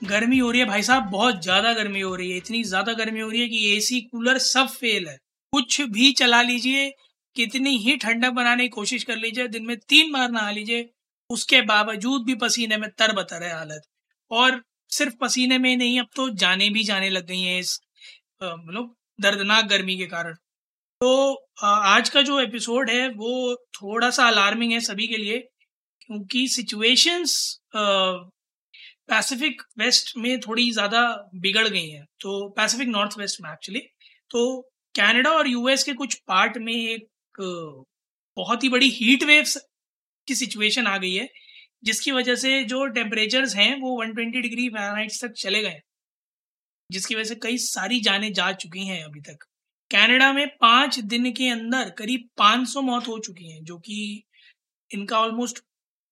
गर्मी हो रही है भाई साहब, बहुत ज़्यादा गर्मी हो रही है। इतनी ज़्यादा गर्मी हो रही है कि एसी कूलर सब फेल है। कुछ भी चला लीजिए, कितनी ही ठंडक बनाने की कोशिश कर लीजिए, दिन में तीन बार नहा लीजिए, उसके बावजूद भी पसीने में तर बतर है हालत। और सिर्फ़ पसीने में नहीं, अब तो जाने भी जाने लग गई हैं इस मतलब दर्दनाक गर्मी के कारण। तो आज का जो एपिसोड है, वो थोड़ा सा अलार्मिंग है सभी के लिए, क्योंकि सिचुएशंस पैसिफिक वेस्ट में थोड़ी ज़्यादा बिगड़ गई हैं। तो पैसिफिक नॉर्थ वेस्ट में एक्चुअली तो कनाडा और यूएस के कुछ पार्ट में एक बहुत ही बड़ी हीट वेव्स की सिचुएशन आ गई है, जिसकी वजह से जो टेम्परेचर्स हैं, वो 120 डिग्री फ़ारेनहाइट तक चले गए जिसकी वजह से कई सारी जानें जा चुकी हैं अभी तक। कनाडा में पाँच दिन के अंदर करीब 500 मौत हो चुकी हैं, जो कि इनका ऑलमोस्ट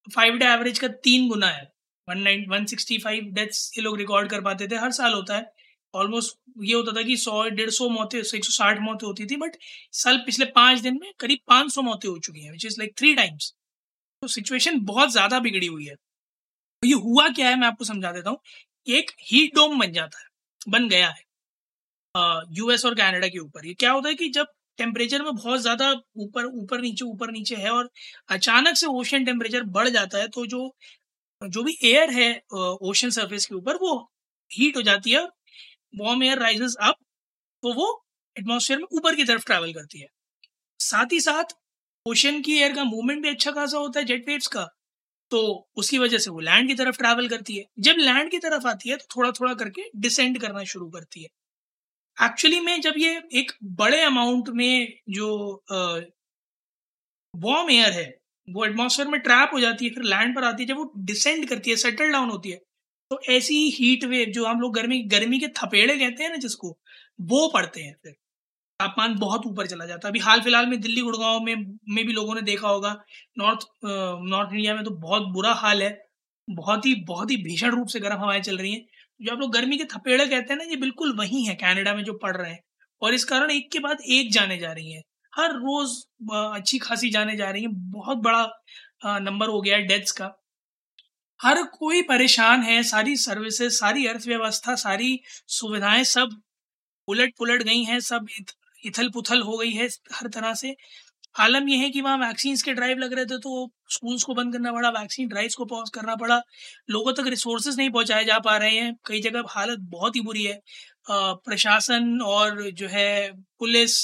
फाइव डे एवरेज का तीन गुना है। One nine one sixty five deaths ये लोग रिकॉर्ड कर पाते थे, हर साल होता है। ऑलमोस्ट ये होता था कि सौ, डेढ़ सौ मौतें, एक सौ साठ मौतें होती थी बट साल पिछले पाँच दिन में करीब पाँच सौ मौतें हो चुकी हैं which is like three times तो सिचुएशन बहुत ज़्यादा बिगड़ी हुई है। तो ये हुआ क्या है, मैं आपको समझा देता हूँ। एक हीट डोम बन जाता है, बन गया है यूएस और कनाडा के ऊपर। ये क्या होता है कि जब टेम्परेचर में बहुत ज़्यादा ऊपर ऊपर नीचे ऊपर नीचे है और अचानक से ओशन टेम्परेचर बढ़ जाता है तो जो जो भी एयर है ओशन सरफेस के ऊपर, वो हीट हो जाती है वार्म एयर राइजेस अप तो वो एटमॉस्फेयर में ऊपर की तरफ़ ट्रैवल करती है। साथ ही साथ ओशन की एयर का मूवमेंट भी अच्छा खासा होता है जेट वेव्स का तो उसकी वजह से वो लैंड की तरफ़ ट्रैवल करती है। जब लैंड की तरफ़ आती है तो थोड़ा थोड़ा करके डिसेंड करना शुरू करती है। एक्चुअली में जब ये एक बड़े अमाउंट में जो वार्म एयर है वो एटमॉस्फेयर में ट्रैप हो जाती है, फिर लैंड पर आती है, जब वो डिसेंड करती है सेटल डाउन होती है तो ऐसी ही हीट वेव जो हम लोग गर्मी गर्मी के थपेड़े कहते हैं ना जिसको, वो पड़ते हैं फिर। तापमान बहुत ऊपर चला जाता है। अभी हाल फ़िलहाल में दिल्ली, गुड़गांव में में भी लोगों ने देखा होगा नॉर्थ नॉर्थ इंडिया में तो बहुत बुरा हाल है, बहुत ही बहुत ही भीषण रूप से गर्म हवाएँ चल रही हैं। जो आप लोग गर्मी के थपेड़े कहते हैं ना, ये बिल्कुल वही है, कनाडा में जो पड़ रहे हैं, और इस कारण एक के बाद एक जाने जा रही है। हर रोज अच्छी खासी जाने जा रही है। बहुत बड़ा नंबर हो गया है डेथ्स का। हर कोई परेशान है, सारी सर्विसेज़, सारी अर्थव्यवस्था, सारी सुविधाएँ सब उलट पुलट गई हैं, सब इथल पुथल हो गई है हर तरह से। आलम यह है कि वहाँ वैक्सीन के ड्राइव लग रहे थे तो स्कूल्स को बंद करना पड़ा, वैक्सीन ड्राइव्स को पॉज करना पड़ा। लोगों तक रिसोर्सेज नहीं पहुँचाए जा पा रहे हैं। कई जगह हालत बहुत ही बुरी है। प्रशासन और जो है पुलिस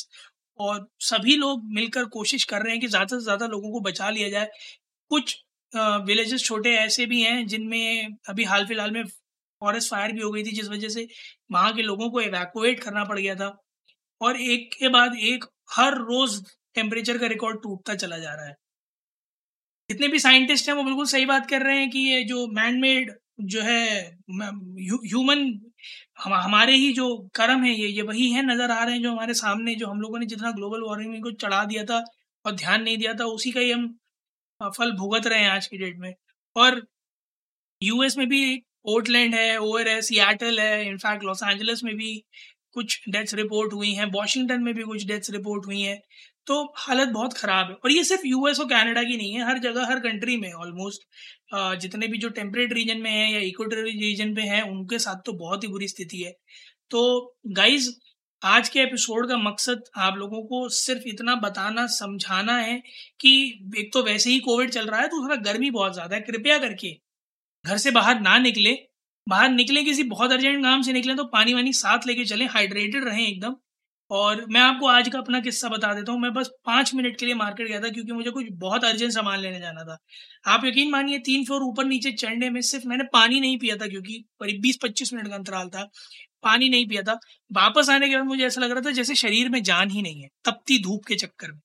और सभी लोग मिलकर कोशिश कर रहे हैं कि ज़्यादा से ज़्यादा लोगों को बचा लिया जाए। कुछ विलेजेस छोटे ऐसे भी हैं जिनमें अभी हाल फ़िलहाल में फॉरेस्ट फायर भी हो गई थी, जिस वजह से वहाँ के लोगों को एवैकुएट करना पड़ गया था। और एक के बाद एक हर रोज टेम्परेचर का रिकॉर्ड टूटता चला जा रहा है। जितने भी साइंटिस्ट हैं वो बिल्कुल सही बात कर रहे हैं कि ये जो मैन मेड जो है ह्यूमन हम, हमारे ही जो कर्म है, ये ये वही है, नज़र आ रहे हैं जो हमारे सामने, जो हम लोगों ने जितना ग्लोबल वार्मिंग को चढ़ा दिया था और ध्यान नहीं दिया था, उसी का ही हम फल भुगत रहे हैं आज की डेट में। और यूएस में भी पोर्टलैंड है ओवर है सियाटल है इनफैक्ट लॉस एंजलिस में भी कुछ डेथ्स रिपोर्ट हुई हैं वॉशिंगटन में भी कुछ डेथ्स रिपोर्ट हुई हैं। तो हालत बहुत ख़राब है। और ये सिर्फ़ यूएस और कनाडा की नहीं है, हर जगह, हर कंट्री में ऑलमोस्ट जितने भी जो टेम्परेट रीजन में है या इक्वेटरी रीजन पे हैं, उनके साथ तो बहुत ही बुरी स्थिति है। तो गाइज़ आज के एपिसोड का मकसद आप लोगों को सिर्फ़ इतना बताना, समझाना है कि एक तो वैसे ही कोविड चल रहा है तो तो गर्मी बहुत ज़्यादा है। कृपया करके घर से बाहर ना निकले। बाहर निकले किसी बहुत अर्जेंट काम से निकले तो पानी वानी साथ लेके चलें हाइड्रेटेड रहें एकदम। और मैं आपको आज का अपना किस्सा बता देता हूँ। मैं बस पाँच मिनट के लिए मार्केट गया था क्योंकि मुझे कुछ बहुत अर्जेंट सामान लेने जाना था। आप यकीन मानिए, तीन फ्लोर ऊपर नीचे चढ़ने में सिर्फ़ मैंने पानी नहीं पिया था क्योंकि करीब बीस पच्चीस मिनट का अंतराल था। पानी नहीं पिया था। वापस आने के बाद मुझे ऐसा लग रहा था जैसे शरीर में जान ही नहीं है, तपती धूप के चक्कर में।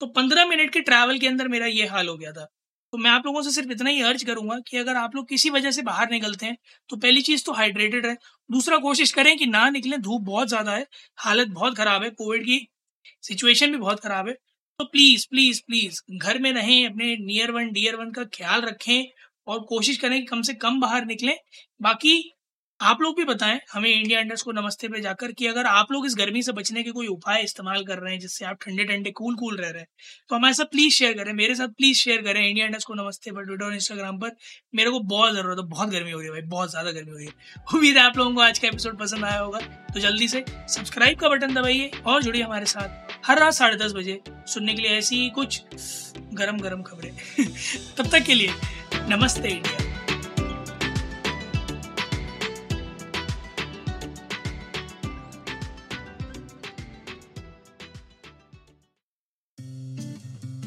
तो पंद्रह मिनट के ट्रैवल के अंदर मेरा ये हाल हो गया था। तो मैं आप लोगों से सिर्फ़ इतना ही अर्ज़ करूँगा कि अगर आप लोग किसी वजह से बाहर निकलते हैं तो पहली चीज़ तो हाइड्रेटेड रहे दूसरा कोशिश करें कि ना निकलें, धूप बहुत ज़्यादा है, हालत बहुत ख़राब है, कोविड की सिचुएशन भी बहुत ख़राब है। तो प्लीज़ प्लीज़ प्लीज़, घर में रहें, अपने नियर वन डियर वन का ख्याल रखें और कोशिश करें कि कम से कम बाहर निकलें। बाकी आप लोग भी बताएँ, हमें इंडिया इंडस को नमस्ते पे जाकर कि अगर आप लोग इस गर्मी से बचने के कोई उपाय इस्तेमाल कर रहे हैं, जिससे आप ठंडे ठंडे कूल कूल रह रहे हैं तो हमारे साथ प्लीज़ शेयर करें, मेरे साथ प्लीज़ शेयर करें इंडिया इंडस को नमस्ते पर ट्विटर और इंस्टाग्राम पर। मेरे को बहुत ज़रूरत है, बहुत गर्मी हो रही है भाई, बहुत ज़्यादा गर्मी हो रही है। उम्मीद है आप लोगों को आज का एपिसोड पसंद आया होगा तो जल्दी से सब्सक्राइब का बटन दबाइए और जुड़िए हमारे साथ हर रात साढ़े दस बजे सुनने के लिए ऐसी कुछ गरम गरम खबरें। तब तक के लिए नमस्ते इंडिया